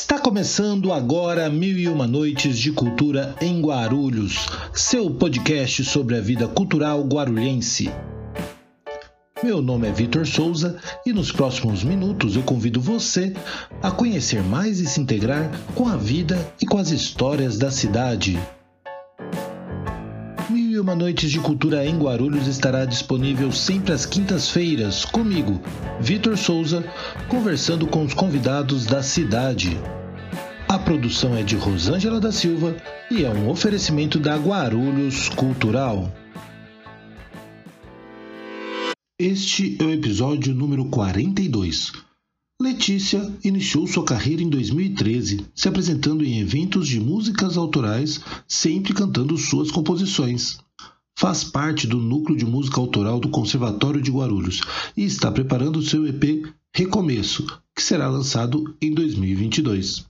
Está começando agora Mil e Uma Noites de Cultura em Guarulhos, seu podcast sobre a vida cultural guarulhense. Meu nome é Vitor Souza e nos próximos minutos eu convido você a conhecer mais e se integrar com a vida e com as histórias da cidade. Noites de Cultura em Guarulhos estará disponível sempre às quintas-feiras, comigo, Vitor Souza, conversando com os convidados da cidade. A produção é de Rosângela da Silva e é um oferecimento da Guarulhos Cultural. Este é o episódio número 42. Letícia iniciou sua carreira em 2013, se apresentando em eventos de músicas autorais, sempre cantando suas composições. Faz parte do núcleo de música autoral do Conservatório de Guarulhos e está preparando seu EP Recomeço, que será lançado em 2022.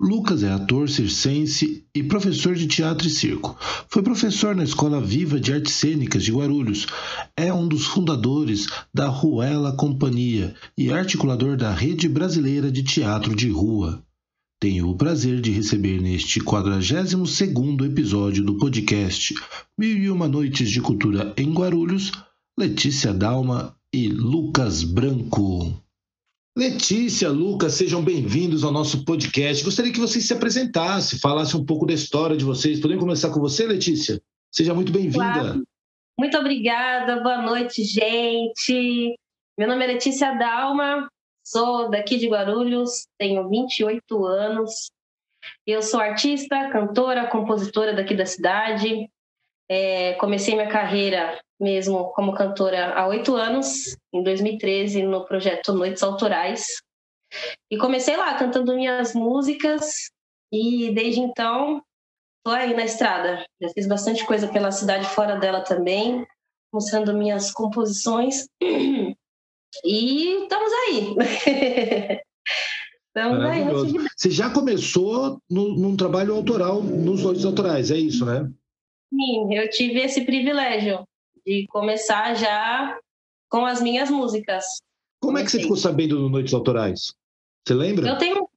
Lucas é ator circense e professor de teatro e circo. Foi professor na Escola Viva de Artes Cênicas de Guarulhos. É um dos fundadores da Ruela Companhia e articulador da Rede Brasileira de Teatro de Rua. Tenho o prazer de receber neste 42º episódio do podcast Mil e Uma Noites de Cultura em Guarulhos, Letícia Dalma e Lucas Branco. Letícia, Lucas, sejam bem-vindos ao nosso podcast. Gostaria que vocês se apresentassem, falassem um pouco da história de vocês. Podemos começar com você, Letícia? Seja muito bem-vinda. Claro. Muito obrigada, boa noite, gente. Meu nome é Letícia Dalma, sou daqui de Guarulhos, tenho 28 anos. Eu sou artista, cantora, compositora daqui da cidade. É, comecei minha carreira mesmo como cantora há oito anos, em 2013, no projeto Noites Autorais. E comecei lá cantando minhas músicas e desde então estou aí na estrada. Já fiz bastante coisa pela cidade fora dela também, mostrando minhas composições. E estamos aí. estamos aí. Você já começou no, num trabalho autoral nos Noites Autorais, é isso, né? Sim, eu tive esse privilégio de começar já com as minhas músicas. Como é que você ficou sabendo do Noites Autorais? Você lembra? Eu tenho,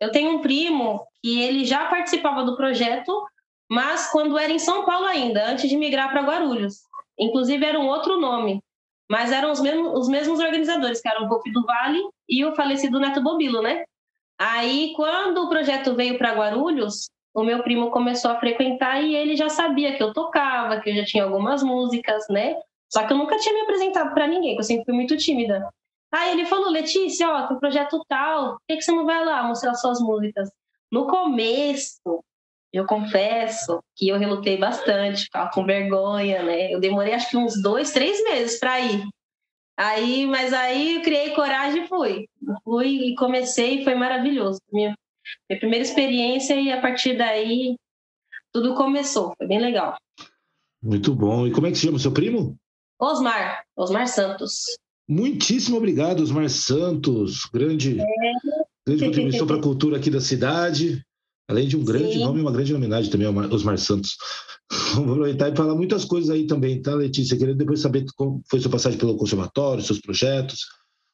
eu tenho um primo que ele já participava do projeto, mas quando era em São Paulo ainda, antes de migrar para Guarulhos. Inclusive era um outro nome, mas eram os mesmos, os mesmos organizadores, que eram o Golpe do Vale e o falecido Neto Bobilo, né? Aí, quando o projeto veio para Guarulhos, o meu primo começou a frequentar e ele já sabia que eu tocava, que eu já tinha algumas músicas, né? Só que eu nunca tinha me apresentado para ninguém, porque eu sempre fui muito tímida. Aí ele falou, Letícia, ó, tem um projeto tal, por que, que você não vai lá mostrar suas músicas? No começo, eu confesso que eu relutei bastante, ficava com vergonha, né? Eu demorei acho que uns dois, três meses para ir. Aí, mas aí eu criei coragem e fui. Fui e comecei e foi maravilhoso. Minha minha primeira experiência e a partir daí tudo começou. Foi bem legal. Muito bom. E como é que se chama o seu primo? Osmar, Osmar Santos. Muitíssimo obrigado, Osmar Santos. Grande, é. grande contribuição para a cultura aqui da cidade. Além de um grande Sim. nome e uma grande homenagem também ao Osmar Santos. Vamos aproveitar e falar muitas coisas aí também, tá, Letícia? Querendo depois saber como foi sua passagem pelo conservatório, seus projetos.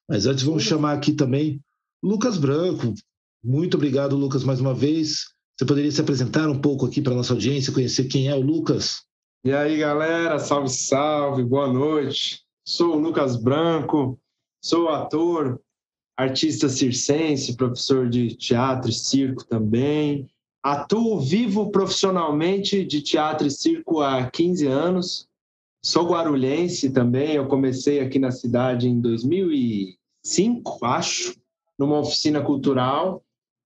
Mas antes vamos Sim. chamar aqui também Lucas Branco, muito obrigado, Lucas, mais uma vez. Você poderia se apresentar um pouco aqui para a nossa audiência, conhecer quem é o Lucas? E aí, galera, salve, salve, boa noite. Sou o Lucas Branco, sou ator, artista circense, professor de teatro e circo também. Atuo vivo profissionalmente de teatro e circo há 15 anos. Sou guarulhense também, eu comecei aqui na cidade em 2005, acho, numa oficina cultural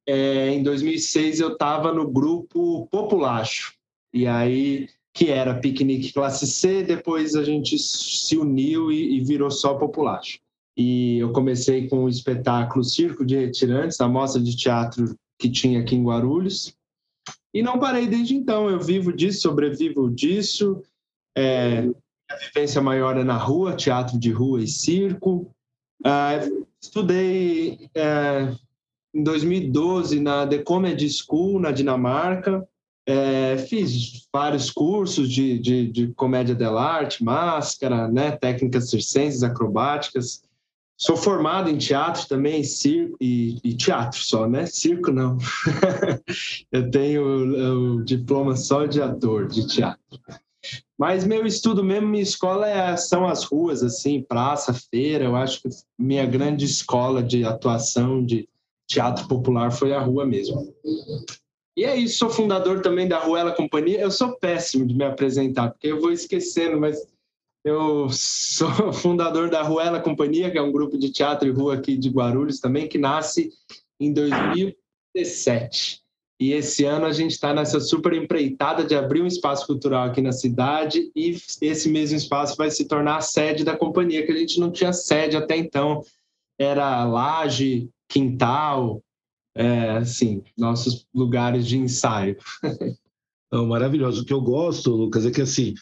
é, em 2006 eu estava no grupo Populacho, e aí que era Piquenique Classe C, depois a gente se uniu e, e virou só Populacho. E eu comecei com o espetáculo Circo de Retirantes, a mostra de teatro que tinha aqui em Guarulhos, e não parei desde então. Eu vivo disso, sobrevivo disso. É, a vivência maior é na rua, teatro de rua e circo. Uh, estudei uh, em 2012 na The Comedy School, na Dinamarca. É, fiz vários cursos de, de, de comédia dell'arte, máscara, né, técnicas circenses, acrobáticas. Sou formado em teatro também, circo e, e teatro só, né? Circo não. eu tenho o diploma só de ator de teatro. Mas meu estudo mesmo, minha escola é, são as ruas, assim, praça, feira. Eu acho que minha grande escola de atuação de teatro popular foi a rua mesmo. E é isso, sou fundador também da Ruela Companhia. Eu sou péssimo de me apresentar, porque eu vou esquecendo, mas eu sou fundador da Ruela Companhia, que é um grupo de teatro e rua aqui de Guarulhos também, que nasce em 2017. E esse ano a gente está nessa super empreitada de abrir um espaço cultural aqui na cidade e esse mesmo espaço vai se tornar a sede da companhia, que a gente não tinha sede até então. Era laje, quintal, é, assim, nossos lugares de ensaio. Não, maravilhoso. O que eu gosto, Lucas, é que assim,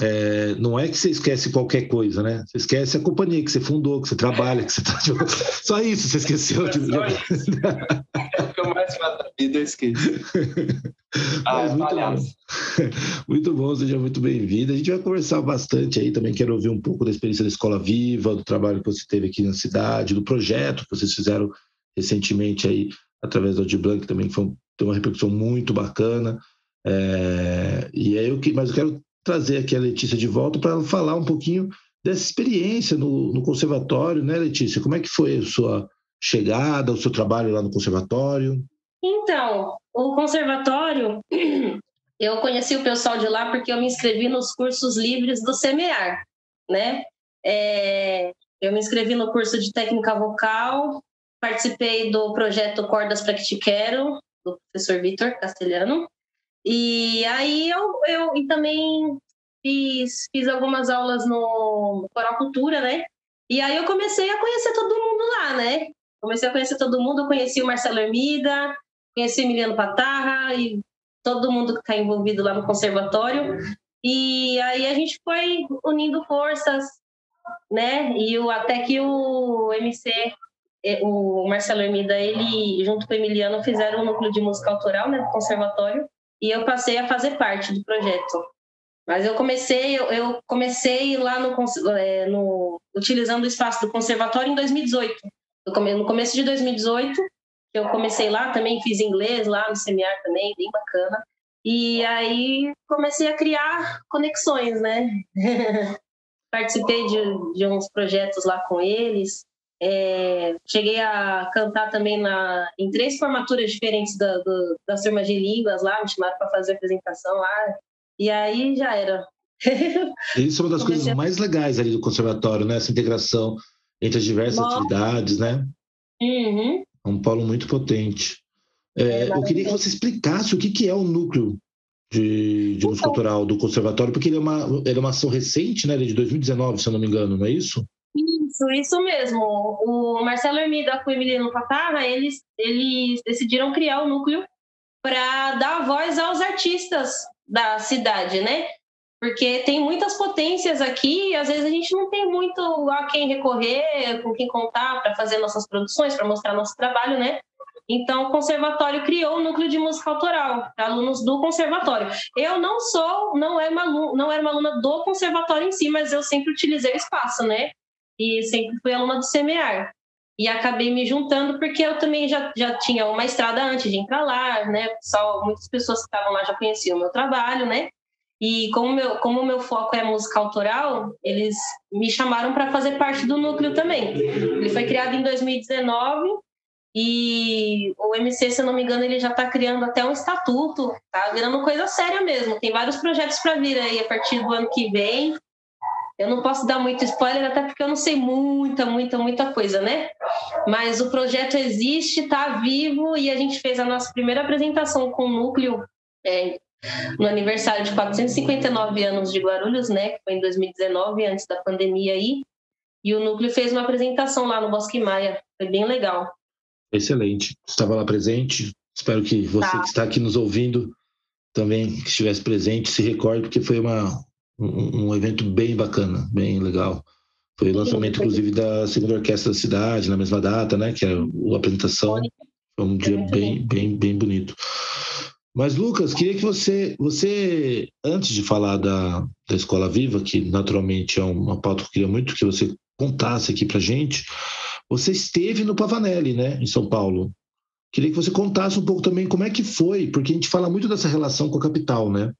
é, não é que você esquece qualquer coisa, né? Você esquece a companhia que você fundou, que você trabalha, que você tá. Tipo, só isso você esqueceu. É, tipo, é o que eu mais faço na vida, eu esqueço. Ah, muito, bom. muito bom, seja muito bem-vindo. A gente vai conversar bastante aí também. Quero ouvir um pouco da experiência da Escola Viva, do trabalho que você teve aqui na cidade, do projeto que vocês fizeram recentemente aí através do Audiblanc, que também foi, tem uma repercussão muito bacana. É, e aí eu que, mas eu quero trazer aqui a Letícia de volta para falar um pouquinho dessa experiência no, no, conservatório, né, Letícia? Como é que foi a sua chegada, o seu trabalho lá no conservatório? Então, o conservatório, eu conheci o pessoal de lá porque eu me inscrevi nos cursos livres do SEMEAR, né? É, eu me inscrevi no curso de técnica vocal, participei do projeto Cordas para que te quero, do professor Vitor Castelhano, e aí eu, eu e também fiz, fiz algumas aulas no Coral Cultura, né? E aí eu comecei a conhecer todo mundo lá, né? Comecei a conhecer todo mundo, conheci o Marcelo Hermida, conheci o Emiliano Patarra e todo mundo que está envolvido lá no conservatório. E aí a gente foi unindo forças, né? E o, até que o MC, eh, o Marcelo Hermida, ele junto com o Emiliano fizeram um núcleo de música autoral, né, do conservatório e eu passei a fazer parte do projeto. Mas eu comecei, eu, comecei lá no, é, no, utilizando o espaço do conservatório em 2018. no começo de 2018, eu comecei lá, também fiz inglês lá no seminário também, bem bacana. E aí comecei a criar conexões, né? Participei de, de uns projetos lá com eles. É, cheguei a cantar também na, em três formaturas diferentes da, do, das turmas de línguas lá, me chamaram para fazer apresentação lá, e aí já era. Isso é uma das coisas mais legais ali do conservatório, né? Essa integração entre as diversas Nossa. atividades, né? Uhum. É um polo muito potente. É, é eu queria que você explicasse o que, que é o núcleo de, de música então, cultural do conservatório, porque ele é, uma, ele é uma ação recente, né? Ele é de 2019, se eu não me engano, não é isso? Isso, isso mesmo. O Marcelo Hermida com o Emiliano Patarra, eles, eles decidiram criar o núcleo para dar voz aos artistas da cidade, né? Porque tem muitas potências aqui e às vezes a gente não tem muito a quem recorrer, com quem contar para fazer nossas produções, para mostrar nosso trabalho, né? Então, o conservatório criou o núcleo de música autoral, alunos do conservatório. Eu não sou, não era, uma, não era uma aluna do conservatório em si, mas eu sempre utilizei o espaço, né? E sempre fui aluna do SEMEAR. E acabei me juntando porque eu também já, já tinha uma estrada antes de entrar lá, né? Só, muitas pessoas que estavam lá já conheciam o meu trabalho, né? E como meu, como o meu foco é música autoral, eles me chamaram para fazer parte do núcleo também. Ele foi criado em 2019 e o MC, se eu não me engano, ele já está criando até um estatuto, tá virando coisa séria mesmo. Tem vários projetos para vir aí a partir do ano que vem. Eu não posso dar muito spoiler, até porque eu não sei muita, muita, muita coisa, né? Mas o projeto existe, está vivo e a gente fez a nossa primeira apresentação com o núcleo é, no aniversário de 459 anos de Guarulhos, né? Que foi em 2019, antes da pandemia aí. E o núcleo fez uma apresentação lá no Bosque Maia. Foi bem legal. Excelente. Estava lá presente. Espero que você tá. que está aqui nos ouvindo também que estivesse presente se recorde, porque foi uma, um, um evento bem bacana, bem legal. Foi o lançamento, inclusive, da segunda orquestra da cidade, na mesma data, né? Que é a apresentação. Foi um dia bem, bem, bem bonito. Mas, Lucas, queria que você, você antes de falar da, da Escola Viva, que naturalmente é uma pauta que eu queria muito que você contasse aqui para gente. Você esteve no Pavanelli, né, em São Paulo. Queria que você contasse um pouco também como é que foi, porque a gente fala muito dessa relação com a capital, né?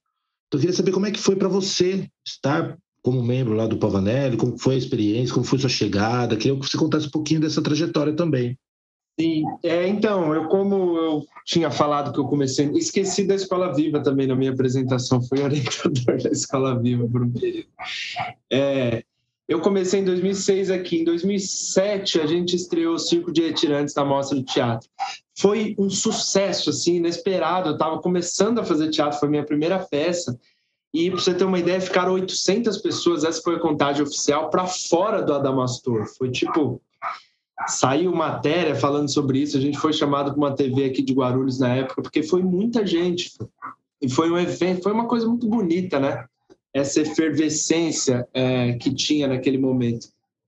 Então, eu queria saber como é que foi para você estar como membro lá do Pavanelli, como foi a experiência, como foi sua chegada. Queria que você contasse um pouquinho dessa trajetória também. Sim, é, então, eu como eu tinha falado que eu comecei, esqueci da Escola Viva também na minha apresentação, fui orientador da Escola Viva por um período. É, eu comecei em 2006 aqui, em 2007 a gente estreou o Circo de Retirantes na Mostra do Teatro. Foi um sucesso, assim, inesperado, eu estava começando a fazer teatro, foi minha primeira peça, e para você ter uma ideia, ficaram 800 pessoas, essa foi a contagem oficial, para fora do Adamastor. Foi tipo, saiu matéria falando sobre isso. A gente foi chamado para uma TV aqui de Guarulhos na época, porque foi muita gente. E foi um evento, foi uma coisa muito bonita, né? Essa efervescência é, que tinha naquele momento.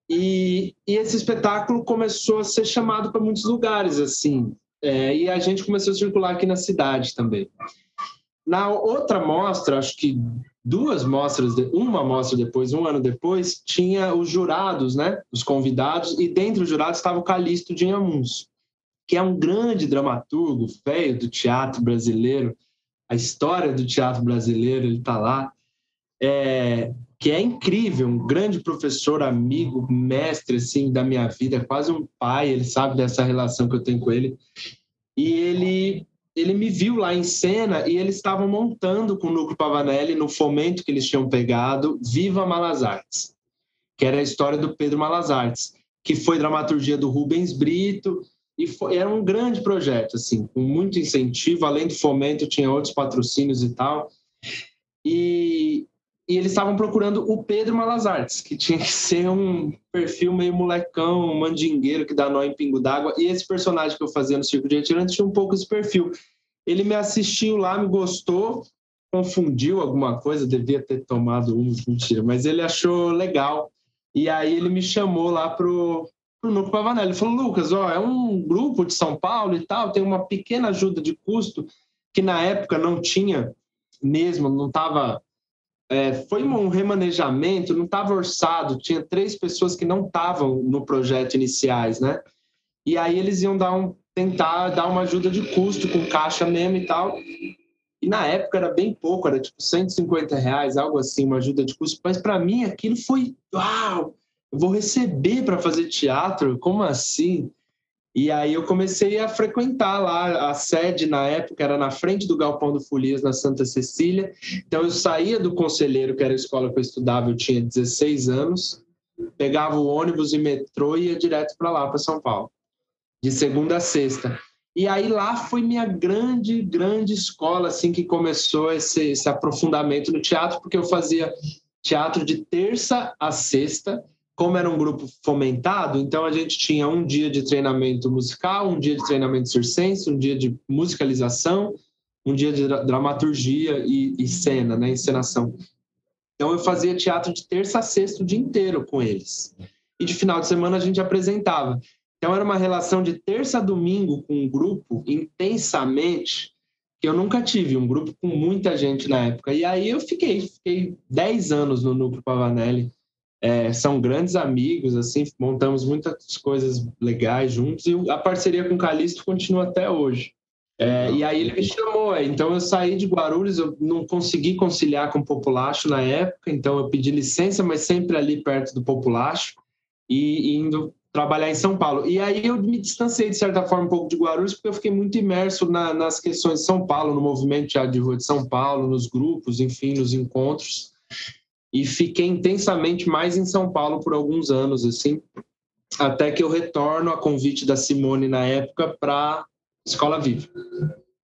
E, e, esse espetáculo começou a ser chamado para muitos lugares, assim. É, e a gente começou a circular aqui na cidade também. Na outra mostra, acho que duas mostras, uma mostra depois, um ano depois, tinha os jurados, né? Os convidados, e dentre os jurados estava o Calixto de Inhamuns, que é um grande dramaturgo, velho do teatro brasileiro, a história do teatro brasileiro, ele está lá, é, que é incrível, um grande professor, amigo, mestre, assim, da minha vida, quase um pai, ele sabe dessa relação que eu tenho com ele, e ele ele me viu lá em cena e eles estavam montando com o Núcleo Pavanelli, no fomento que eles tinham pegado, Viva Malas Artes, que era a história do Pedro Malas Artes, que foi dramaturgia do Rubens Brito, e foi, era um grande projeto, assim, com muito incentivo, além do fomento, tinha outros patrocínios e tal. E, e eles estavam procurando o Pedro Malas Artes, que tinha que ser um perfil meio molecão, um mandingueiro que dá nó em pingo d'água. E esse personagem que eu fazia no Circo de Retirantes tinha um pouco esse perfil. Ele me assistiu lá, me gostou, confundiu alguma coisa, devia ter tomado um, mentira, mas ele achou legal. E aí ele me chamou lá pro, pro Núcleo Pavanelli. Ele falou, Lucas, ó, é um grupo de São Paulo e tal, tem uma pequena ajuda de custo que na época não tinha mesmo, não estava é, foi um remanejamento, não estava orçado, tinha três pessoas que não estavam no projeto iniciais, né? E aí eles iam dar um, tentar dar uma ajuda de custo com caixa mesmo e tal. E na época era bem pouco, era tipo 150 reais, algo assim, uma ajuda de custo. Mas para mim aquilo foi, uau, eu vou receber para fazer teatro? Como assim? E aí eu comecei a frequentar lá, a sede na época era na frente do Galpão do Folias, na Santa Cecília. Então eu saía do Conselheiro, que era a escola que eu estudava, eu tinha 16 anos, pegava o ônibus e metrô e ia direto para lá, para São Paulo, de segunda a sexta. E aí lá foi minha grande, grande escola, assim, que começou esse, esse aprofundamento no teatro, porque eu fazia teatro de terça a sexta, como era um grupo fomentado, então a gente tinha um dia de treinamento musical, um dia de treinamento circense, um dia de musicalização, um dia de dramaturgia e, e cena, né, encenação. Então eu fazia teatro de terça a sexta o dia inteiro com eles. E de final de semana a gente apresentava. Então era uma relação de terça a domingo com um grupo intensamente que eu nunca tive, um grupo com muita gente na época. E aí eu fiquei, fiquei 10 anos no Núcleo Pavanelli, é, são grandes amigos, assim, montamos muitas coisas legais juntos e a parceria com o Calixto continua até hoje. É, e aí ele me chamou, é, então eu saí de Guarulhos, eu não consegui conciliar com o Populacho na época, então eu pedi licença, mas sempre ali perto do Populacho e, e indo trabalhar em São Paulo. E aí eu me distanciei, de certa forma, um pouco de Guarulhos, porque eu fiquei muito imerso na, nas questões de São Paulo, no movimento de rua de São Paulo, nos grupos, enfim, nos encontros e fiquei intensamente mais em São Paulo por alguns anos, assim, até que eu retorno a convite da Simone na época para Escola Viva.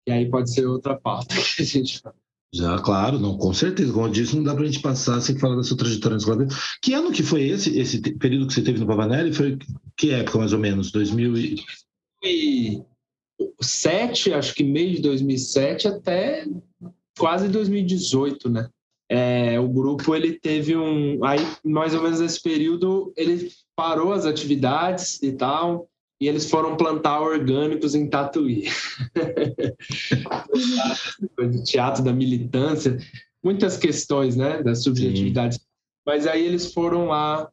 E aí pode ser outra pauta que a gente fala. Já, claro, não, com certeza. Como eu disse, não dá para a gente passar sem falar da sua trajetória na Escola. Que ano que foi esse, esse período que você teve no Pavanelli? Foi que época, mais ou menos? 2007, acho que meio de 2007 até quase 2018, né? É, o grupo ele teve um aí mais ou menos nesse período ele parou as atividades e tal e eles foram plantar orgânicos em Tatuí teatro da militância muitas questões né das subjetividades Sim. mas aí eles foram lá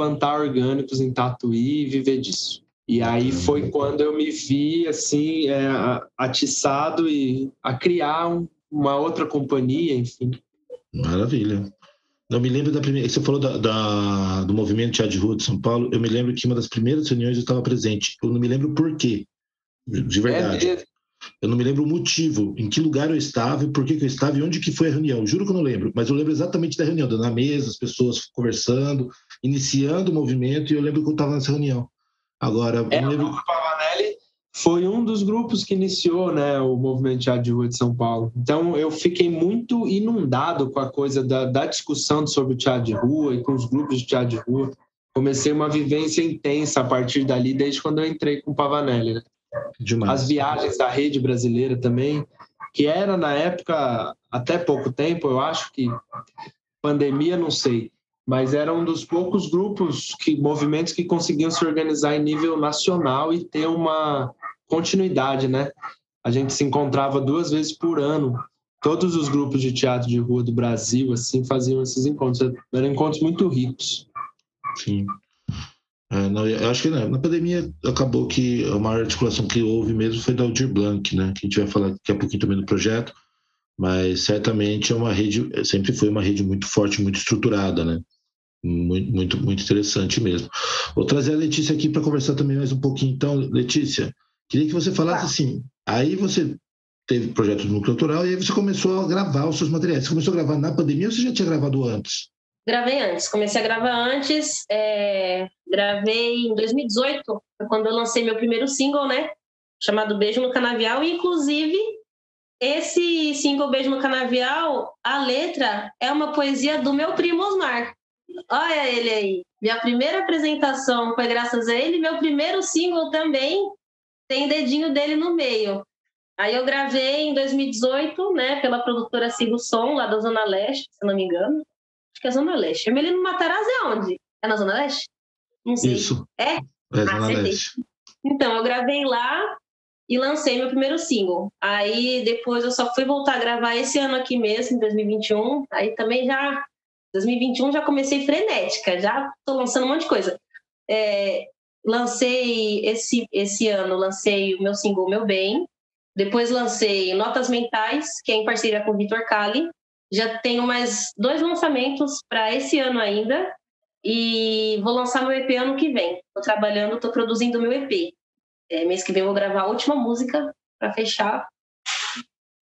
plantar orgânicos em Tatuí e viver disso. E aí foi quando eu me vi assim é, atiçado e a criar um, uma outra companhia, enfim. Maravilha. Eu me lembro da primeira. Você falou da, da, do movimento Teatro de Rua de São Paulo. Eu me lembro que uma das primeiras reuniões eu estava presente. Eu não me lembro por quê, de verdade. É eu não me lembro o motivo, em que lugar eu estava, por que, que eu estava e onde que foi a reunião. Juro que eu não lembro, mas eu lembro exatamente da reunião, na mesa, as pessoas conversando, iniciando o movimento, e eu lembro que eu estava nessa reunião. Agora, é, lembro... o Grupo Pavanelli foi um dos grupos que iniciou né, o movimento Teatro de Rua de São Paulo. Então, eu fiquei muito inundado com a coisa da, da discussão sobre o teatro de rua e com os grupos de teatro de rua. Comecei uma vivência intensa a partir dali, desde quando eu entrei com o Pavanelli. Né? Demais. As viagens da rede brasileira também, que era na época, até pouco tempo, eu acho que pandemia, não sei, mas era um dos poucos grupos, que movimentos que conseguiam se organizar em nível nacional e ter uma continuidade, né? A gente se encontrava duas vezes por ano. Todos os grupos de teatro de rua do Brasil assim faziam esses encontros. Eram encontros muito ricos. Sim. É, não, eu acho que né, na pandemia acabou que a maior articulação que houve mesmo foi da Aldir Blanc, né? Que a gente vai falar daqui a pouquinho também do projeto, mas certamente é uma rede, sempre foi uma rede muito forte, muito estruturada, né? Muito, muito, muito interessante mesmo. Vou trazer a Letícia aqui para conversar também mais um pouquinho. Então, Letícia, queria que você falasse tá. assim. Aí você teve projeto do núcleo autoral e aí você começou a gravar os seus materiais. Você começou a gravar na pandemia ou você já tinha gravado antes? Gravei antes, comecei a gravar antes. É, gravei em 2018, quando eu lancei meu primeiro single, né? Chamado Beijo no Canavial. E, inclusive, esse single Beijo no Canavial, a letra é uma poesia do meu primo Osmar. Olha ele aí. Minha primeira apresentação foi graças a ele. Meu primeiro single também tem dedinho dele no meio. Aí eu gravei em 2018, né, pela produtora Sigo Som, lá da Zona Leste, se não me engano. Acho que é Zona Leste. Emelino Matarazzo é onde? É na Zona Leste? Não sei. Isso. É? É Zona ah, Leste. Então, eu gravei lá e lancei meu primeiro single. Aí depois eu só fui voltar a gravar esse ano aqui mesmo, em 2021. Aí também já 2021 já comecei frenética, já estou lançando um monte de coisa. É, lancei esse esse ano lancei o meu single Meu Bem. Depois lancei Notas Mentais, que é em parceria com o Vitor Kali. Já tenho mais dois lançamentos para esse ano ainda. E vou lançar meu EP ano que vem. Estou trabalhando, estou produzindo meu EP. É, mês que vem vou gravar a última música para fechar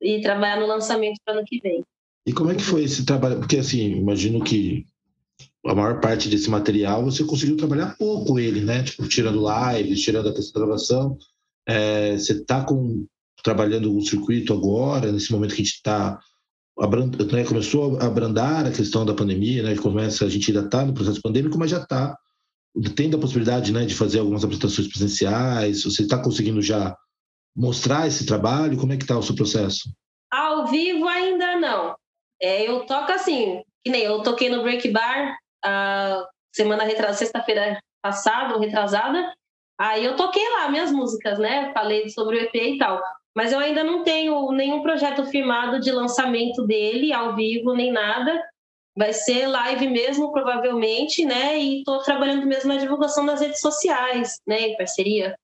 e trabalhar no lançamento para ano que vem. E como é que foi esse trabalho? Porque assim, imagino que a maior parte desse material você conseguiu trabalhar pouco ele, né? Tipo, tirando lives, tirando a gravação. É, você está trabalhando um circuito agora, nesse momento que a gente está né, começou a abrandar a questão da pandemia, né? Começa, a gente ainda está no processo pandêmico, mas já está tendo a possibilidade, né, de fazer algumas apresentações presenciais. Você está conseguindo já mostrar esse trabalho? Como é que está o seu processo? Ao vivo ainda não. É, eu toco assim, que nem eu toquei no Break Bar a semana retrasada, sexta-feira passada ou retrasada. Aí eu toquei lá minhas músicas, né? Falei sobre o EP e tal mas eu ainda não tenho nenhum projeto firmado de lançamento dele ao vivo nem nada. Vai ser live mesmo, provavelmente, né? E estou trabalhando mesmo na divulgação nas redes sociais, né? Em parceria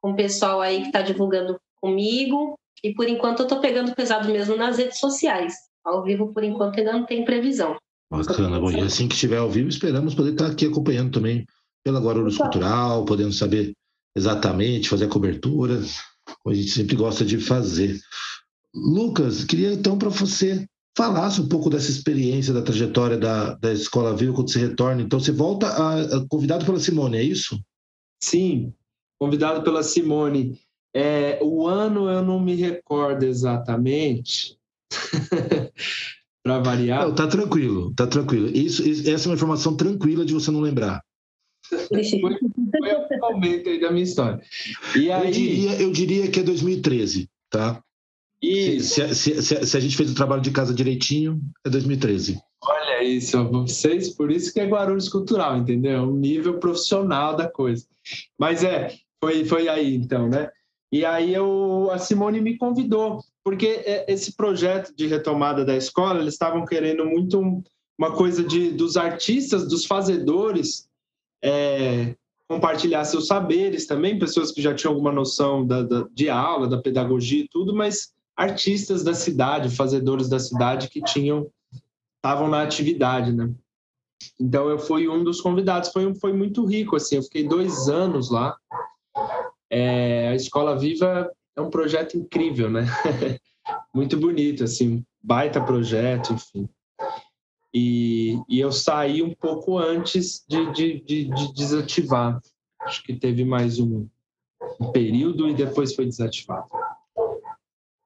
com o pessoal aí que está divulgando comigo. E por enquanto eu estou pegando pesado mesmo nas redes sociais. Ao vivo, por enquanto, ainda não tem previsão. Bacana. Bom, e assim que estiver ao vivo, esperamos poder estar aqui acompanhando também pela Guarulhos Cultural, podendo saber exatamente, fazer a cobertura como a gente sempre gosta de fazer. Lucas, queria então para você falasse um pouco dessa experiência, da trajetória da, da Escola Viva quando você retorna. Então, você volta a, a, convidado pela Simone, é isso? Sim, convidado pela Simone. É, o ano eu não me recordo exatamente, para variar. Não, tá tranquilo, tá tranquilo. Isso, isso, essa é uma informação tranquila de você não lembrar. Foi, foi o momento aí da minha história. E aí... eu, diria, eu diria que é 2013, tá? E se, se, se, se, a gente fez o trabalho de casa direitinho, é 2013. Olha isso, vocês, por isso que é Guarulhos Cultural, entendeu? O nível profissional da coisa. Mas é, foi, foi aí então, né? E aí eu, a Simone me convidou, porque é, esse projeto de retomada da escola, eles estavam querendo muito uma coisa de, dos artistas, dos fazedores, é, compartilhar seus saberes também, pessoas que já tinham alguma noção da, da, de aula, da pedagogia e tudo, mas artistas da cidade, fazedores da cidade que tinham estavam na atividade, né? Então eu fui um dos convidados, foi foi muito rico assim. Eu fiquei dois anos lá. É, a Escola Viva é um projeto incrível, né? muito bonito assim, baita projeto, enfim. E, e eu saí um pouco antes de, de, de, de desativar. Acho que teve mais um, um período e depois foi desativado.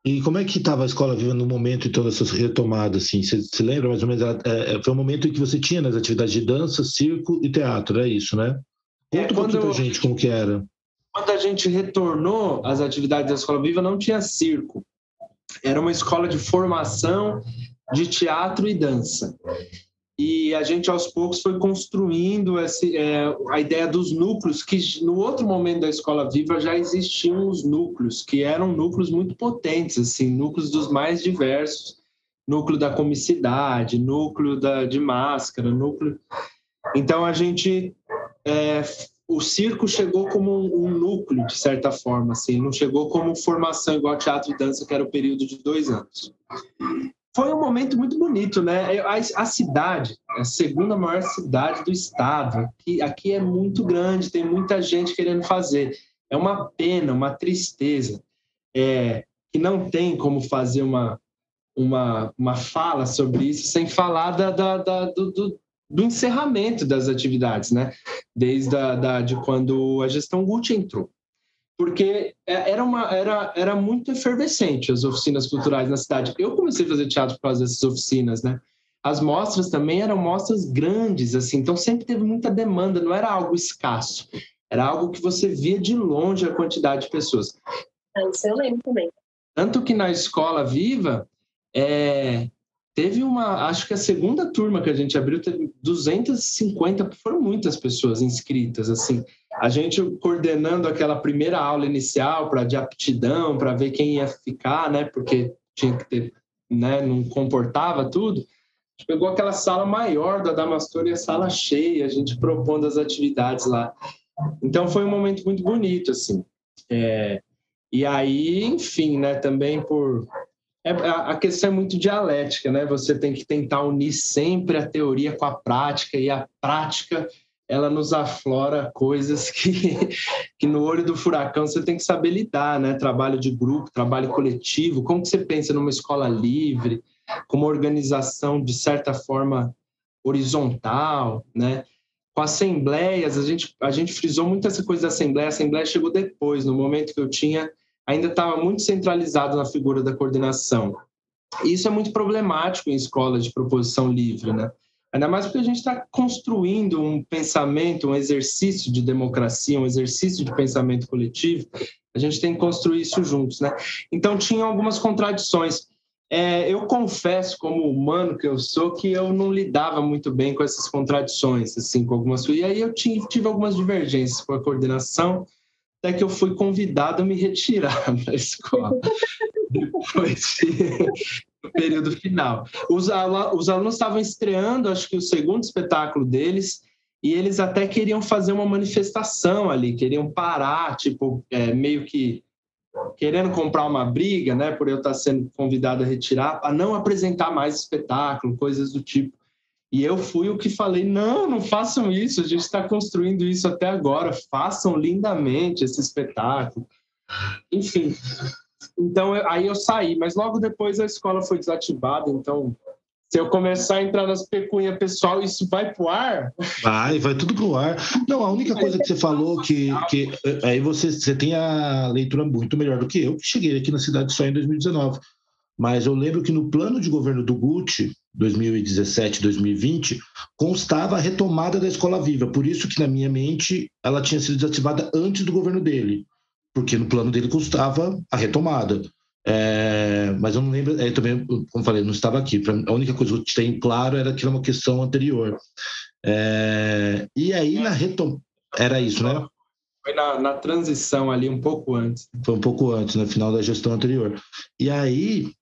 E como é que estava a escola viva no momento todas essas retomadas? Assim? Você se lembra mais ou menos? É, é, foi um momento em que você tinha nas atividades de dança, circo e teatro, é isso, né? Conta é, um pouquinho pra gente como que era. Quando a gente retornou às atividades da escola viva, não tinha circo. Era uma escola de formação de teatro e dança. E a gente aos poucos foi construindo esse, é, a ideia dos núcleos, que no outro momento da Escola Viva já existiam os núcleos, que eram núcleos muito potentes, assim, núcleos dos mais diversos, núcleo da comicidade, núcleo da, de máscara, núcleo... Então a gente... É, o circo chegou como um, núcleo, de certa forma, assim, não chegou como formação igual teatro e dança, que era o período de dois anos foi um momento muito bonito, né? A, a, cidade, a segunda maior cidade do estado, aqui, aqui é muito grande, tem muita gente querendo fazer. É uma pena, uma tristeza, é, que não tem como fazer uma, uma, uma fala sobre isso sem falar da, da, da do, do, do, encerramento das atividades, né? Desde a, da, de quando a gestão Gucci entrou porque é, era, uma, era, era muito efervescente as oficinas culturais na cidade. Eu comecei a fazer teatro por causa dessas oficinas, né? As mostras também eram mostras grandes, assim, então sempre teve muita demanda, não era algo escasso, era algo que você via de longe a quantidade de pessoas. Ah, isso eu lembro também. Tanto que na Escola Viva, é, teve uma, acho que a segunda turma que a gente abriu teve 250, foram muitas pessoas inscritas, assim a gente coordenando aquela primeira aula inicial para de aptidão, para ver quem ia ficar, né? Porque tinha que ter, né? Não comportava tudo. Pegou aquela sala maior da Damastor e a sala cheia, a gente propondo as atividades lá. Então foi um momento muito bonito, assim. É, e aí, enfim, né? Também por é, a questão é muito dialética, né? Você tem que tentar unir sempre a teoria com a prática e a prática ela nos aflora coisas que, que no olho do furacão você tem que saber lidar, né? Trabalho de grupo, trabalho coletivo, como que você pensa numa escola livre, com uma organização de certa forma horizontal, né? Com assembleias, a gente, a gente frisou muito essa coisa da assembleia, a assembleia chegou depois, no momento que eu tinha, ainda estava muito centralizado na figura da coordenação. E isso é muito problemático em escolas de proposição livre, né? Ainda mais porque a gente está construindo um pensamento, um exercício de democracia, um exercício de pensamento coletivo. A gente tem que construir isso juntos, né? Então, tinha algumas contradições. É, eu confesso, como humano que eu sou, que eu não lidava muito bem com essas contradições, assim, com algumas... E aí eu tive, tive algumas divergências com a coordenação, até que eu fui convidado a me retirar da escola. Depois no período final. Os, os alunos estavam estreando, acho que o segundo espetáculo deles, e eles até queriam fazer uma manifestação ali, queriam parar, tipo, é, meio que querendo comprar uma briga, né, por eu estar sendo convidado a retirar, a não apresentar mais espetáculo, coisas do tipo. E eu fui o que falei: não, não façam isso, a gente está construindo isso até agora, façam lindamente esse espetáculo. Enfim, então, aí eu saí, mas logo depois a escola foi desativada, então se eu começar a entrar nas pecunhas pessoal, isso vai pro ar? Vai, vai tudo pro ar. Não, a única coisa que você falou que, que aí você, você tem a leitura muito melhor do que eu, que cheguei aqui na cidade só em 2019. Mas eu lembro que no plano de governo do Gucci, 2017-2020, constava a retomada da escola viva. Por isso que, na minha mente, ela tinha sido desativada antes do governo dele porque no plano dele custava a retomada. É, mas eu não lembro, é, também, como falei, não estava aqui. A única coisa que eu tenho claro era que era uma questão anterior. É, e aí, na retomada. Era isso, né? Foi na, na, transição ali, um pouco antes. Foi um pouco antes, no final da gestão anterior. E aí,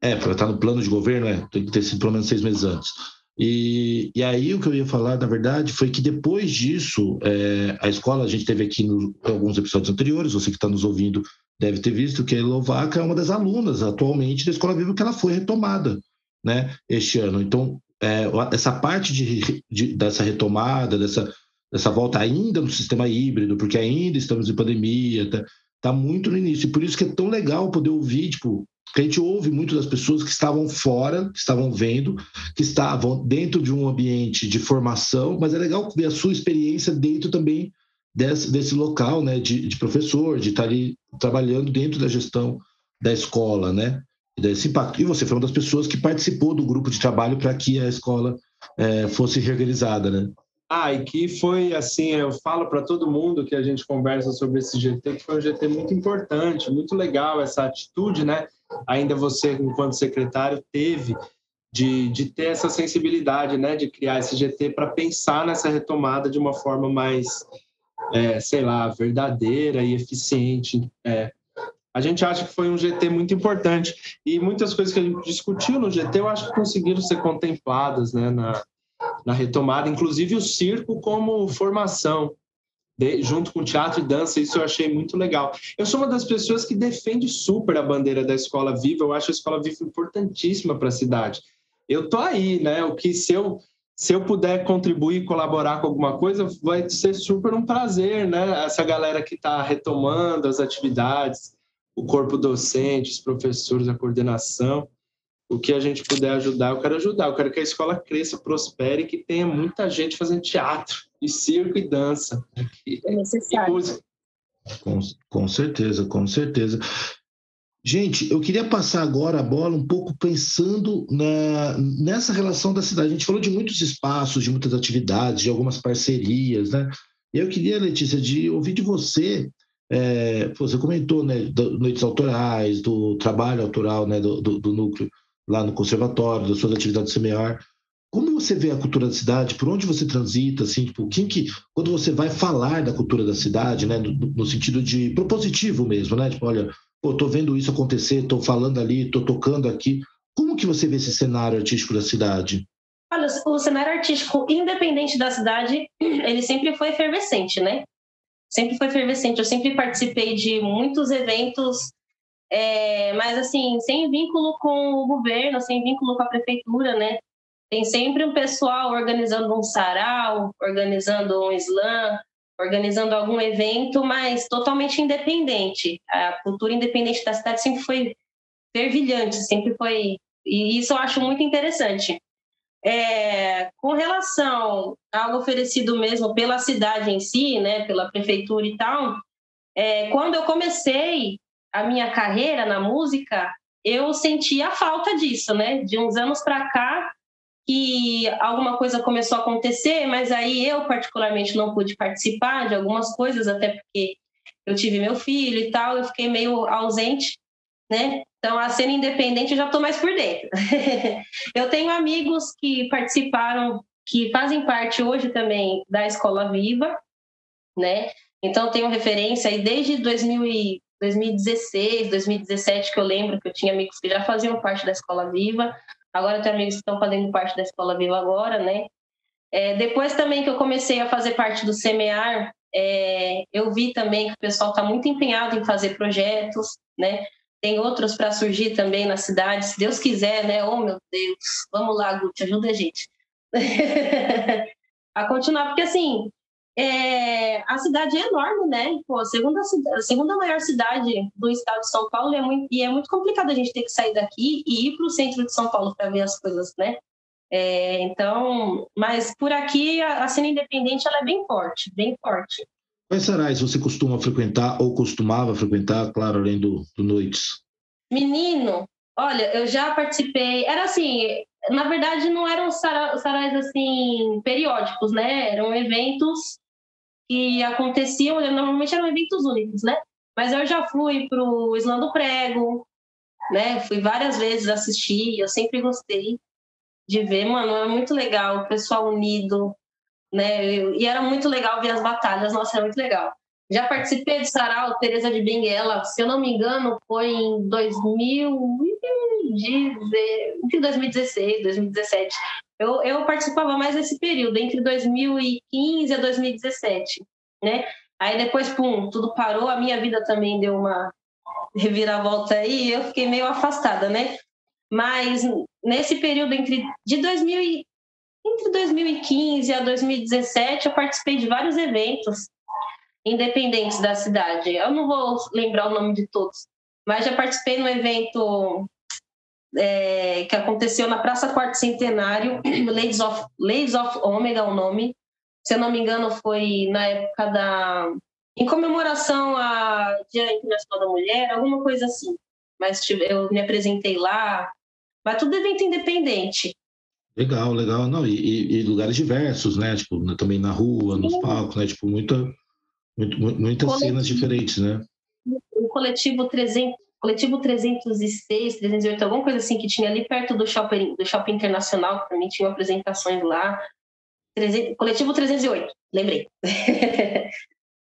é, para estar no plano de governo, é, tem que ter sido pelo menos seis meses antes. E, e aí o que eu ia falar, na verdade, foi que depois disso, é, a escola, a gente teve aqui em alguns episódios anteriores, você que está nos ouvindo deve ter visto que a Elovaca é uma das alunas atualmente da Escola Viva que ela foi retomada né, este ano. Então, é, essa parte de, de, dessa retomada, dessa, dessa volta ainda no sistema híbrido, porque ainda estamos em pandemia, tá, tá muito no início. E por isso que é tão legal poder ouvir, tipo, que a gente ouve muito das pessoas que estavam fora, que estavam vendo, que estavam dentro de um ambiente de formação, mas é legal ver a sua experiência dentro também desse, desse local, né, de, de professor, de estar ali trabalhando dentro da gestão da escola, né, desse impacto. E você foi uma das pessoas que participou do grupo de trabalho para que a escola é, fosse reorganizada, né? Ah, e que foi assim, eu falo para todo mundo que a gente conversa sobre esse GT, que foi um GT muito importante, muito legal essa atitude, né? Ainda você, enquanto secretário, teve de, de ter essa sensibilidade, né? De criar esse GT para pensar nessa retomada de uma forma mais, é, sei lá, verdadeira e eficiente. É. A gente acha que foi um GT muito importante e muitas coisas que a gente discutiu no GT eu acho que conseguiram ser contempladas, né? Na, na retomada, inclusive o circo como formação, de, junto com teatro e dança, isso eu achei muito legal. Eu sou uma das pessoas que defende super a bandeira da Escola Viva, eu acho a Escola Viva importantíssima para a cidade. Eu tô aí, né? O que se eu se eu puder contribuir, colaborar com alguma coisa, vai ser super um prazer, né? Essa galera que está retomando as atividades, o corpo docente, os professores, a coordenação o que a gente puder ajudar, eu quero ajudar. Eu quero que a escola cresça, prospere, que tenha muita gente fazendo teatro, e circo e dança. É necessário. Com, com certeza, com certeza. Gente, eu queria passar agora a bola um pouco pensando na, nessa relação da cidade. A gente falou de muitos espaços, de muitas atividades, de algumas parcerias, né? E eu queria, Letícia, de ouvir de você. É, você comentou, né, do, noites autorais, do trabalho autoral, né, do, do, do núcleo lá no conservatório, das suas atividades semear. Como você vê a cultura da cidade? Por onde você transita? Assim, tipo, quem que, quando você vai falar da cultura da cidade, né, no, no sentido de propositivo mesmo, né? Tipo, olha, pô, tô vendo isso acontecer, tô falando ali, tô tocando aqui. Como que você vê esse cenário artístico da cidade? Olha, o cenário artístico, independente da cidade, ele sempre foi efervescente, né? Sempre foi efervescente. Eu sempre participei de muitos eventos é, mas, assim, sem vínculo com o governo, sem vínculo com a prefeitura, né? Tem sempre um pessoal organizando um sarau, organizando um slam, organizando algum evento, mas totalmente independente. A cultura independente da cidade sempre foi fervilhante, sempre foi. E isso eu acho muito interessante. É, com relação ao oferecido mesmo pela cidade em si, né, pela prefeitura e tal, é, quando eu comecei a minha carreira na música, eu senti a falta disso, né? De uns anos para cá, que alguma coisa começou a acontecer, mas aí eu particularmente não pude participar de algumas coisas, até porque eu tive meu filho e tal, eu fiquei meio ausente, né? Então a cena independente eu já estou mais por dentro. eu tenho amigos que participaram, que fazem parte hoje também da Escola Viva, né? Então tenho referência aí desde 2000 2016, 2017, que eu lembro que eu tinha amigos que já faziam parte da Escola Viva, agora que estão fazendo parte da Escola Viva agora, né? É, depois também que eu comecei a fazer parte do Semear, é, eu vi também que o pessoal está muito empenhado em fazer projetos, né? Tem outros para surgir também na cidade, se Deus quiser, né? Oh, meu Deus, vamos lá, Guti, ajuda a gente. a continuar, porque assim, é, a cidade é enorme, né? Pô, a segunda, a segunda maior cidade do estado de São Paulo é muito, e é muito complicado a gente ter que sair daqui e ir para o centro de São Paulo para ver as coisas, né? É, então, mas por aqui a, a cena independente ela é bem forte, bem forte. Quais sarais você costuma frequentar ou costumava frequentar, claro, além do, do Noites? Menino, olha, eu já participei, era assim, na verdade não eram sarais assim periódicos, né? Eram eventos que aconteciam, normalmente eram eventos únicos, né? Mas eu já fui para o Islã do Prego, né? Fui várias vezes assistir, eu sempre gostei de ver, mano, é muito legal, o pessoal unido, né? E era muito legal ver as batalhas, nossa, era muito legal. Já participei de Sarau, Teresa de Benguela, se eu não me engano, foi em 2000, 2016, 2017. Eu, eu participava mais desse período, entre 2015 a 2017, né? Aí depois, pum, tudo parou, a minha vida também deu uma reviravolta aí, e eu fiquei meio afastada, né? Mas nesse período entre de 2000 entre 2015 a 2017, eu participei de vários eventos independentes da cidade. Eu não vou lembrar o nome de todos, mas já participei no evento é, que aconteceu na Praça Quarto Centenário, Ladies of, Ladies of Omega, o nome. Se eu não me engano, foi na época da. em comemoração ao Dia Internacional da Mulher, alguma coisa assim. Mas eu me apresentei lá. Mas tudo evento independente. Legal, legal. Não, e, e lugares diversos, né? Tipo, também na rua, nos Sim. palcos, né? Tipo, muita, muito, muitas coletivo, cenas diferentes, né? O coletivo 300, coletivo 306, 308, alguma coisa assim que tinha ali perto do shopping, do shopping internacional, que também tinha apresentações lá. 300, coletivo 308, lembrei.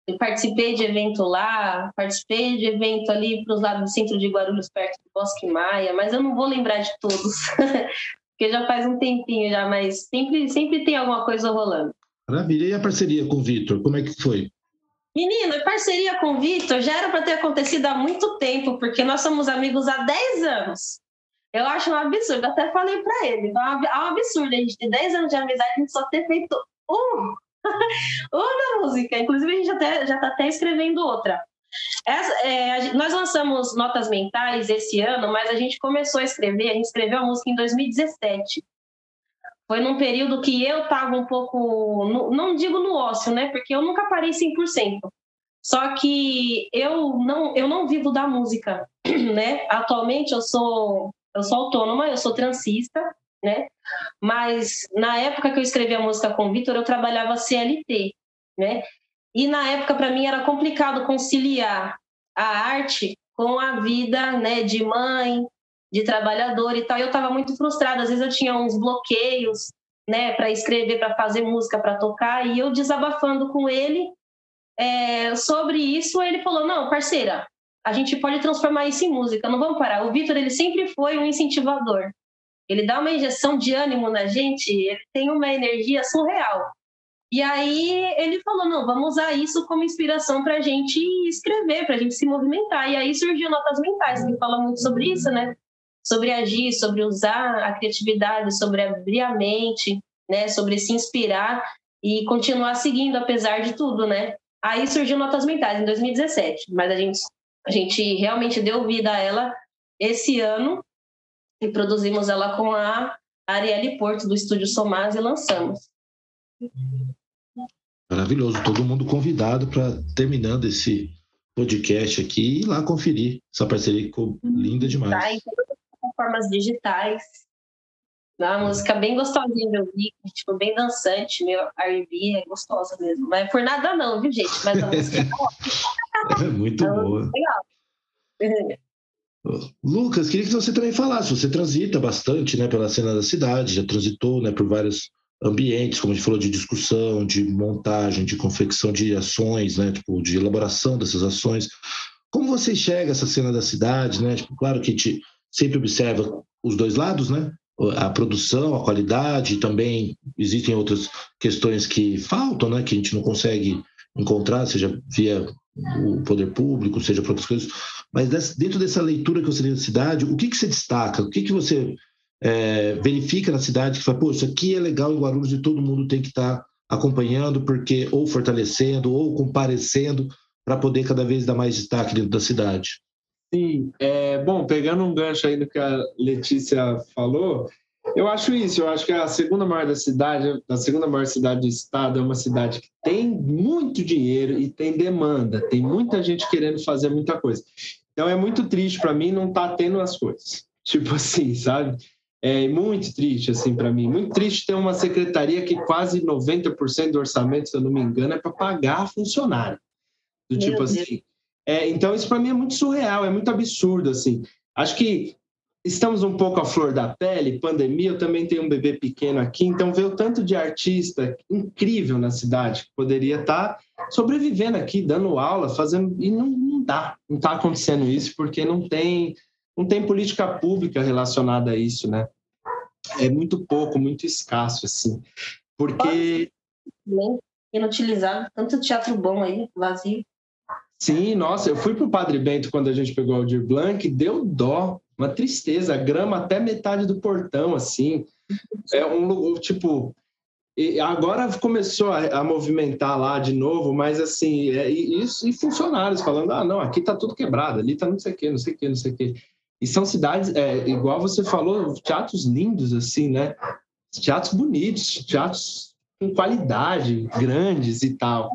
Eu participei de evento lá, participei de evento ali para os lados do centro de Guarulhos, perto do Bosque Maia, mas eu não vou lembrar de todos, porque já faz um tempinho já, mas sempre, sempre tem alguma coisa rolando. Maravilha. E a parceria com o Vitor, como é que foi? Menino, parceria com o Vitor já era para ter acontecido há muito tempo, porque nós somos amigos há 10 anos. Eu acho um absurdo, até falei para ele, é um absurdo a gente ter 10 anos de amizade e a gente só ter feito um, uma música. Inclusive, a gente até, já está até escrevendo outra. Essa, é, nós lançamos Notas Mentais esse ano, mas a gente começou a escrever, a gente escreveu a música em 2017. Foi num período que eu estava um pouco, no, não digo no ócio, né? Porque eu nunca parei 100%. Só que eu não, eu não vivo da música, né? Atualmente eu sou, eu sou autônoma, eu sou transista, né? Mas na época que eu escrevi a música com o Vitor, eu trabalhava CLT, né? E na época para mim era complicado conciliar a arte com a vida, né, de mãe, de trabalhador e tal. E eu estava muito frustrada. Às vezes eu tinha uns bloqueios, né, para escrever, para fazer música, para tocar. E eu desabafando com ele é, sobre isso, ele falou: não, parceira, a gente pode transformar isso em música. Não vamos parar. O Vitor ele sempre foi um incentivador. Ele dá uma injeção de ânimo na gente. Ele tem uma energia surreal. E aí ele falou: não, vamos usar isso como inspiração para a gente escrever, para a gente se movimentar. E aí surgiu Notas Mentais, que fala muito sobre isso, né? Sobre agir, sobre usar a criatividade, sobre abrir a mente, né, sobre se inspirar e continuar seguindo apesar de tudo, né? Aí surgiu Notas Mentais em 2017, mas a gente a gente realmente deu vida a ela esse ano e produzimos ela com a Arielle Porto do estúdio Somaz e lançamos. Maravilhoso, todo mundo convidado para terminando esse podcast aqui e ir lá conferir. Essa parceria ficou linda demais. Tá, então plataformas digitais. Uma música bem gostosinha de ouvir, tipo, bem dançante, meio R&B, é gostosa mesmo. Mas por nada não, viu, gente? Mas a música é muito é boa. Legal. Lucas, queria que você também falasse. Você transita bastante né, pela cena da cidade, já transitou né, por vários ambientes, como a gente falou, de discussão, de montagem, de confecção de ações, né, tipo, de elaboração dessas ações. Como você enxerga essa cena da cidade? Né? Tipo, claro que te, sempre observa os dois lados, né? A produção, a qualidade, também existem outras questões que faltam, né? Que a gente não consegue encontrar, seja via o poder público, seja por outras coisas. Mas dentro dessa leitura que você tem da cidade, o que, que você destaca? O que, que você é, verifica na cidade que fala, pô, isso aqui é legal em Guarulhos e todo mundo tem que estar tá acompanhando, porque ou fortalecendo ou comparecendo para poder cada vez dar mais destaque dentro da cidade? Sim, é, bom, pegando um gancho aí do que a Letícia falou, eu acho isso, eu acho que a segunda maior da cidade, a segunda maior cidade do estado é uma cidade que tem muito dinheiro e tem demanda, tem muita gente querendo fazer muita coisa. Então é muito triste para mim não estar tá tendo as coisas. Tipo assim, sabe? É muito triste assim para mim, muito triste ter uma secretaria que quase 90% do orçamento, se eu não me engano, é para pagar funcionário. Do tipo assim, é, então, isso para mim é muito surreal, é muito absurdo, assim. Acho que estamos um pouco à flor da pele, pandemia, eu também tenho um bebê pequeno aqui, então ver o tanto de artista incrível na cidade que poderia estar tá sobrevivendo aqui, dando aula, fazendo... E não, não dá, não está acontecendo isso, porque não tem, não tem política pública relacionada a isso, né? é muito pouco, muito escasso, assim. Porque. Inutilizado, tanto teatro bom aí, vazio. Sim, nossa, eu fui pro Padre Bento quando a gente pegou o Aldir Blanc, deu dó, uma tristeza, grama até metade do portão, assim. É um tipo, e agora começou a, a, movimentar lá de novo, mas assim, é, isso e funcionários falando: ah, não, aqui tá tudo quebrado, ali tá não sei o quê, não sei o quê, não sei o quê. E são cidades, é, igual você falou, teatros lindos, assim, né? Teatros bonitos, teatros com qualidade, grandes e tal.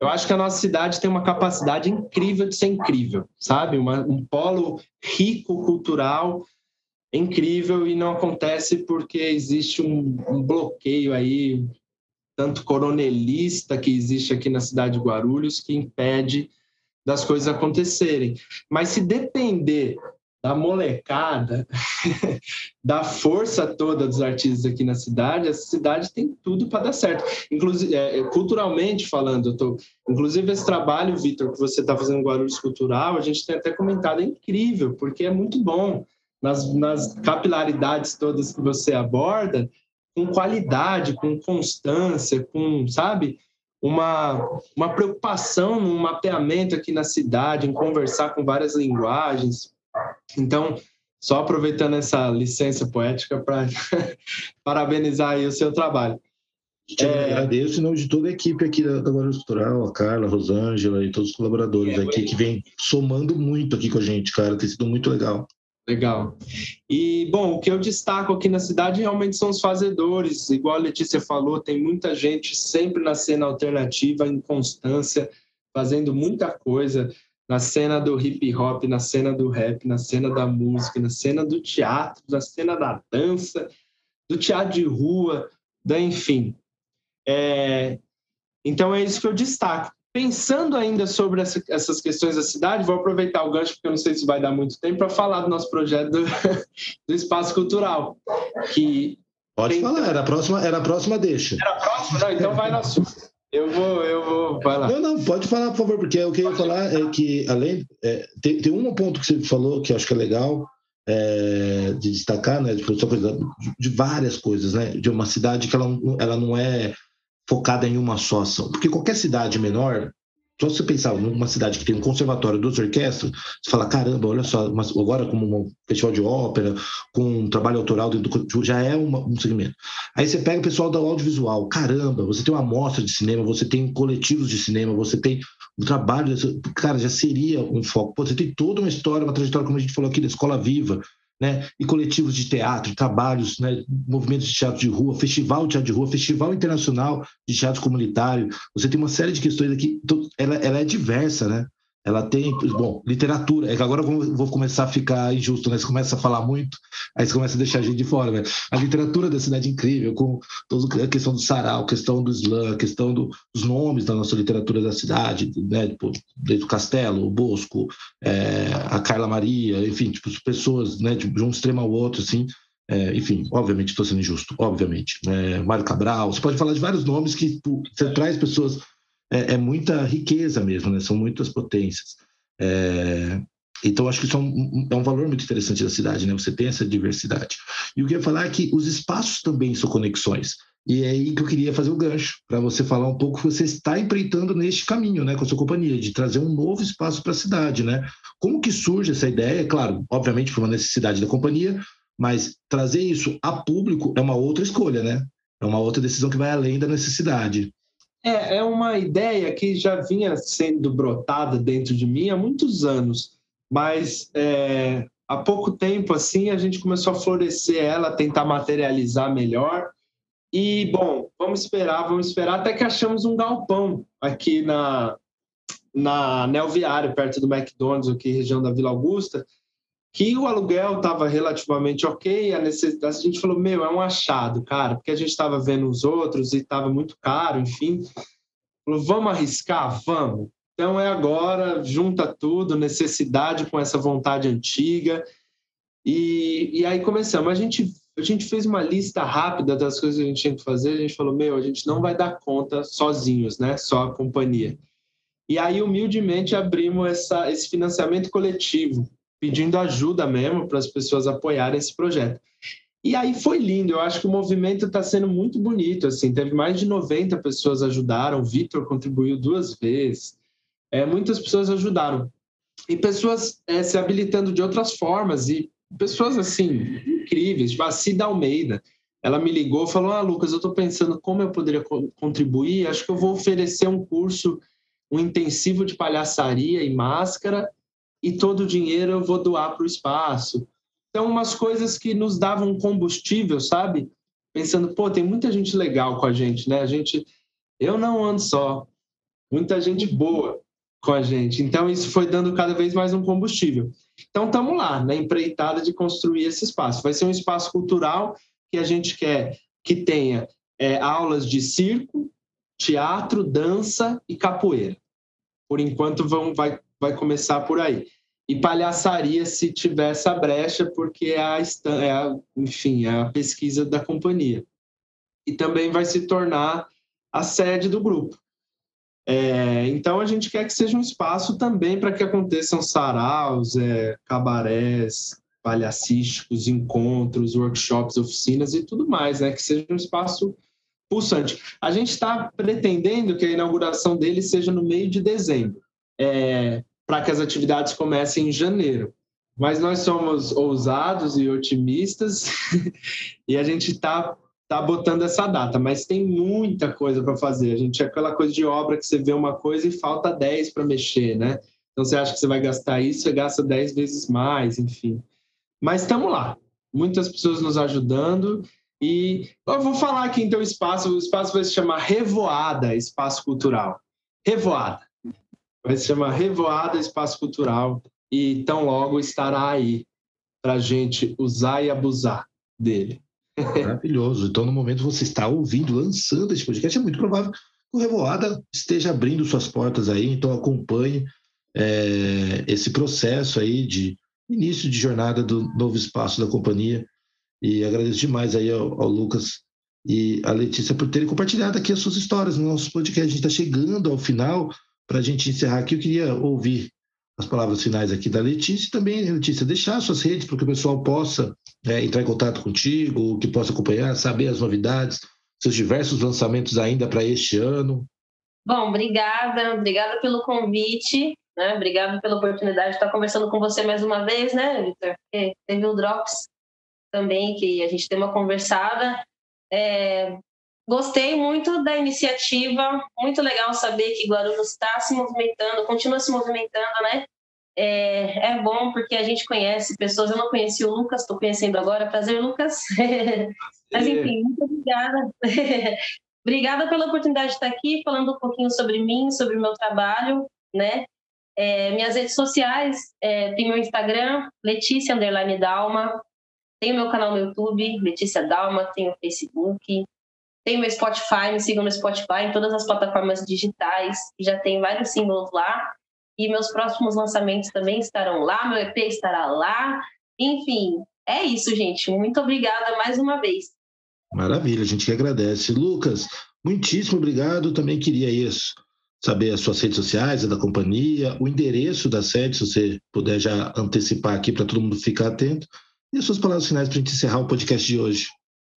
Eu acho que a nossa cidade tem uma capacidade incrível de ser incrível, sabe? Uma, um polo rico cultural incrível e não acontece porque existe um, um bloqueio aí, tanto coronelista que existe aqui na cidade de Guarulhos, que impede das coisas acontecerem. Mas se depender da molecada, da força toda dos artistas aqui na cidade, essa cidade tem tudo para dar certo. Inclusive, é, culturalmente falando, eu tô, inclusive esse trabalho, Vitor, que você está fazendo Guarulhos Cultural, a gente tem até comentado, é incrível, porque é muito bom. Nas, nas capilaridades todas que você aborda, com qualidade, com constância, com, sabe, uma, uma preocupação no mapeamento aqui na cidade, em conversar com várias linguagens, então, só aproveitando essa licença poética para parabenizar o seu trabalho. Te é... agradeço em nome de toda a equipe aqui da, da Guarulhos Cultural, a Carla, a Rosângela e todos os colaboradores é, aqui que vem somando muito aqui com a gente, cara. Tem sido muito legal. Legal. E, bom, o que eu destaco aqui na cidade realmente são os fazedores. Igual a Letícia falou, tem muita gente sempre na cena alternativa, em constância, fazendo muita coisa na cena do hip hop, na cena do rap, na cena da música, na cena do teatro, na cena da dança, do teatro de rua, da enfim. É, então é isso que eu destaco. Pensando ainda sobre essa, essas questões da cidade, vou aproveitar o gancho, porque eu não sei se vai dar muito tempo, para falar do nosso projeto do, do Espaço Cultural. Que Pode tem... falar, era a próxima, era a próxima deixa. Era a próxima? Não, então vai na sua. Eu vou, eu vou, lá. Não, não, pode falar, por favor, porque o que eu ia falar é que, além, é, tem, tem um ponto que você falou que eu acho que é legal é, de destacar, né, de, de várias coisas, né, de uma cidade que ela, ela não é focada em uma só ação, porque qualquer cidade menor, só você pensar numa cidade que tem um conservatório, duas orquestras, você fala, caramba, olha só, agora como um festival de ópera, com um trabalho autoral, do, já é uma, um segmento. Aí você pega o pessoal do audiovisual, caramba, você tem uma amostra de cinema, você tem coletivos de cinema, você tem o trabalho, cara, já seria um foco. Pô, você tem toda uma história, uma trajetória, como a gente falou aqui, da Escola Viva, né, e coletivos de teatro, trabalhos, né, movimentos de teatro de rua, festival de teatro de rua, festival internacional de teatro comunitário. Você tem uma série de questões aqui, ela, ela é diversa, né? Ela tem, bom, literatura, é que agora eu vou começar a ficar injusto, né? Você começa a falar muito, aí você começa a deixar a gente de fora, né? A literatura da cidade incrível, com toda a questão do sarau, questão do slam, a questão do, dos nomes da nossa literatura da cidade, né? Tipo, desde o Castelo, o Bosco, é, a Carla Maria, enfim, tipo, pessoas, né? De um extremo ao outro, assim, é, enfim, obviamente estou sendo injusto, obviamente. É, Mário Cabral, você pode falar de vários nomes que tipo, você traz pessoas é, é muita riqueza mesmo, né? São muitas potências. É, então, acho que isso é um, é um, valor muito interessante da cidade, né? Você tem essa diversidade. E o que eu ia falar é que os espaços também são conexões. E é aí que eu queria fazer o gancho, para você falar um pouco que você está empreitando neste caminho, né, com a sua companhia, de trazer um novo espaço para a cidade, né? Como que surge essa ideia? Claro, obviamente por uma necessidade da companhia, mas trazer isso a público é uma outra escolha, né? É uma outra decisão que vai além da necessidade. É, é uma ideia que já vinha sendo brotada dentro de mim há muitos anos, mas é, há pouco tempo assim a gente começou a florescer ela, tentar materializar melhor. E bom, vamos esperar, vamos esperar até que achamos um galpão aqui na na Nel Viário, perto do McDonald's, aqui região da Vila Augusta, que o aluguel estava relativamente ok, a, necessidade, a gente falou, meu, é um achado, cara, porque a gente estava vendo os outros e estava muito caro, enfim. Falou, vamos arriscar? Vamos. Então é agora, junta tudo, necessidade com essa vontade antiga. E, e aí começamos. A gente, a gente fez uma lista rápida das coisas que a gente tinha que fazer. A gente falou, meu, a gente não vai dar conta sozinhos, né? Só a companhia. E aí, humildemente, abrimos essa, esse financiamento coletivo pedindo ajuda mesmo para as pessoas apoiarem esse projeto. E aí foi lindo, eu acho que o movimento está sendo muito bonito, assim, teve mais de 90 pessoas ajudaram, o Vitor contribuiu duas vezes, é, muitas pessoas ajudaram. E pessoas é, se habilitando de outras formas, e pessoas, assim, incríveis, tipo a Cida Almeida, ela me ligou falou, ah, Lucas, eu estou pensando como eu poderia co contribuir, acho que eu vou oferecer um curso, um intensivo de palhaçaria e máscara, e todo o dinheiro eu vou doar para o espaço. Então, umas coisas que nos davam combustível, sabe? Pensando, pô, tem muita gente legal com a gente, né? A gente, eu não ando só, muita gente boa com a gente. Então, isso foi dando cada vez mais um combustível. Então, estamos lá, na empreitada de construir esse espaço. Vai ser um espaço cultural que a gente quer que tenha é, aulas de circo, teatro, dança e capoeira. Por enquanto, vão, vai, vai começar por aí e palhaçaria se tiver essa brecha, porque é a, é a, enfim, é a pesquisa da companhia. E também vai se tornar a sede do grupo. É, então, a gente quer que seja um espaço também para que aconteçam saraus, é, cabarés, palhacísticos, encontros, workshops, oficinas e tudo mais, né? que seja um espaço pulsante. A gente está pretendendo que a inauguração dele seja no meio de dezembro. É, para que as atividades comecem em janeiro. Mas nós somos ousados e otimistas e a gente está tá botando essa data, mas tem muita coisa para fazer. A gente é aquela coisa de obra que você vê uma coisa e falta 10 para mexer, né? Então você acha que você vai gastar isso, você gasta 10 vezes mais, enfim. Mas estamos lá, muitas pessoas nos ajudando e eu vou falar aqui então o espaço, o espaço vai se chamar Revoada Espaço Cultural. Revoada. Vai se chamar Revoada Espaço Cultural e tão logo estará aí para a gente usar e abusar dele. Maravilhoso. Então, no momento você está ouvindo, lançando esse podcast, é muito provável que o Revoada esteja abrindo suas portas aí, então acompanhe é, esse processo aí de início de jornada do novo espaço da companhia. E agradeço demais aí ao, ao Lucas e à Letícia por terem compartilhado aqui as suas histórias no nosso podcast. A gente está chegando ao final para a gente encerrar aqui, eu queria ouvir as palavras finais aqui da Letícia e também, Letícia, deixar suas redes para que o pessoal possa é, entrar em contato contigo, que possa acompanhar, saber as novidades, seus diversos lançamentos ainda para este ano. Bom, obrigada, obrigada pelo convite, né? Obrigada pela oportunidade de estar conversando com você mais uma vez, né, Victor? Teve o Drops também, que a gente tem uma conversada. É, Gostei muito da iniciativa, muito legal saber que Guarulhos está se movimentando, continua se movimentando, né? É, é, bom porque a gente conhece pessoas. Eu não conheci o Lucas, estou conhecendo agora. Prazer, Lucas. Mas enfim, muito obrigada. obrigada pela oportunidade de estar aqui falando um pouquinho sobre mim, sobre o meu trabalho, né? É, minhas redes sociais, é, tem meu Instagram, Letícia Dalma, tem o meu canal no YouTube, Letícia Dalma, tem o Facebook, tem meu Spotify, me sigam no Spotify, em todas as plataformas digitais, já tem vários símbolos lá. E meus próximos lançamentos também estarão lá, meu EP estará lá. Enfim, é isso, gente. Muito obrigada mais uma vez. Maravilha, a gente que agradece. Lucas, muitíssimo obrigado. Também queria isso, saber as suas redes sociais, a da companhia, o endereço da sede, se você puder já antecipar aqui para todo mundo ficar atento. E as suas palavras finais para a gente encerrar o podcast de hoje.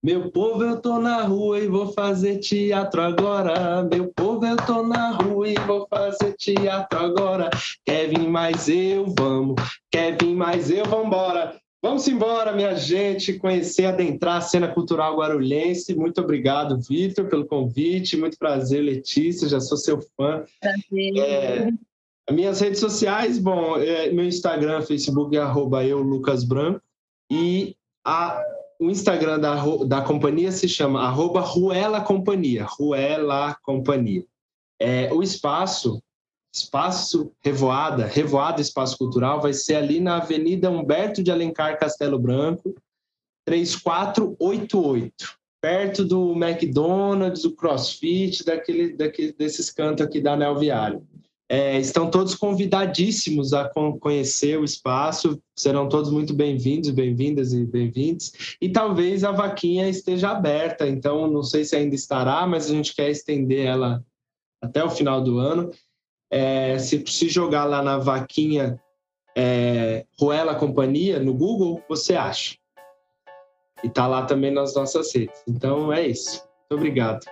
Meu povo, eu tô na rua e vou fazer teatro agora. Meu povo, eu tô na rua e vou fazer teatro agora. Vir mais eu, vamos. Vir mais eu, vambora. Vamos embora, minha gente, conhecer, adentrar a cena cultural guarulhense. Muito obrigado, Vitor, pelo convite. Muito prazer, Letícia, já sou seu fã. Prazer. É, minhas redes sociais, bom, é, meu Instagram, Facebook é arroba eu, Lucas Branco. E a o Instagram da, da companhia se chama arroba Ruela Companhia, Ruela Companhia. É, o espaço, espaço Revoada, Revoada Espaço Cultural, vai ser ali na Avenida Humberto de Alencar Castelo Branco, 3488, perto do McDonald's, do CrossFit, daquele, daquele, desses cantos aqui da Anel Viário. É, estão todos convidadíssimos a conhecer o espaço, serão todos muito bem-vindos, bem-vindas e bem-vindos. E talvez a vaquinha esteja aberta, então não sei se ainda estará, mas a gente quer estender ela até o final do ano. É, se, se jogar lá na vaquinha é, Ruela Companhia no Google, você acha. e tá lá também nas nossas redes. Então é isso. Muito obrigado.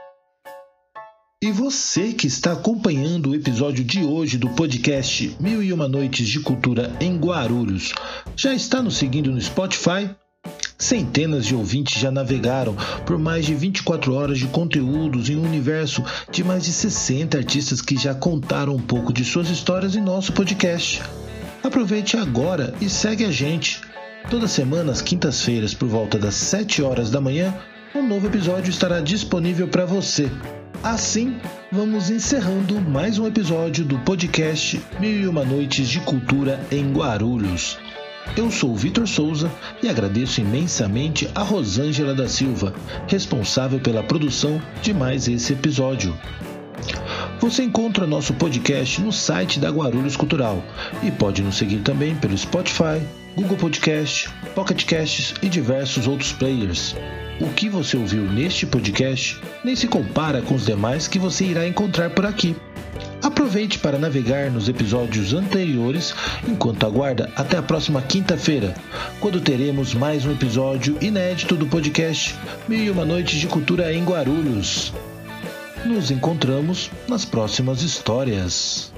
E você que está acompanhando o episódio de hoje do podcast Mil e Uma Noites de Cultura em Guarulhos, já está nos seguindo no Spotify? Centenas de ouvintes já navegaram por mais de 24 horas de conteúdos em um universo de mais de 60 artistas que já contaram um pouco de suas histórias em nosso podcast. Aproveite agora e segue a gente. Toda semana, às quintas-feiras, por volta das 7 horas da manhã, um novo episódio estará disponível para você. Assim, vamos encerrando mais um episódio do podcast Mil e Uma Noites de Cultura em Guarulhos. Eu sou Vitor Souza e agradeço imensamente a Rosângela da Silva, responsável pela produção de mais esse episódio. Você encontra nosso podcast no site da Guarulhos Cultural e pode nos seguir também pelo Spotify, Google Podcast, Pocket Casts e diversos outros players. O que você ouviu neste podcast nem se compara com os demais que você irá encontrar por aqui. Aproveite para navegar nos episódios anteriores enquanto aguarda até a próxima quinta-feira, quando teremos mais um episódio inédito do podcast Mil e Uma Noites de Cultura em Guarulhos. Nos encontramos nas próximas histórias.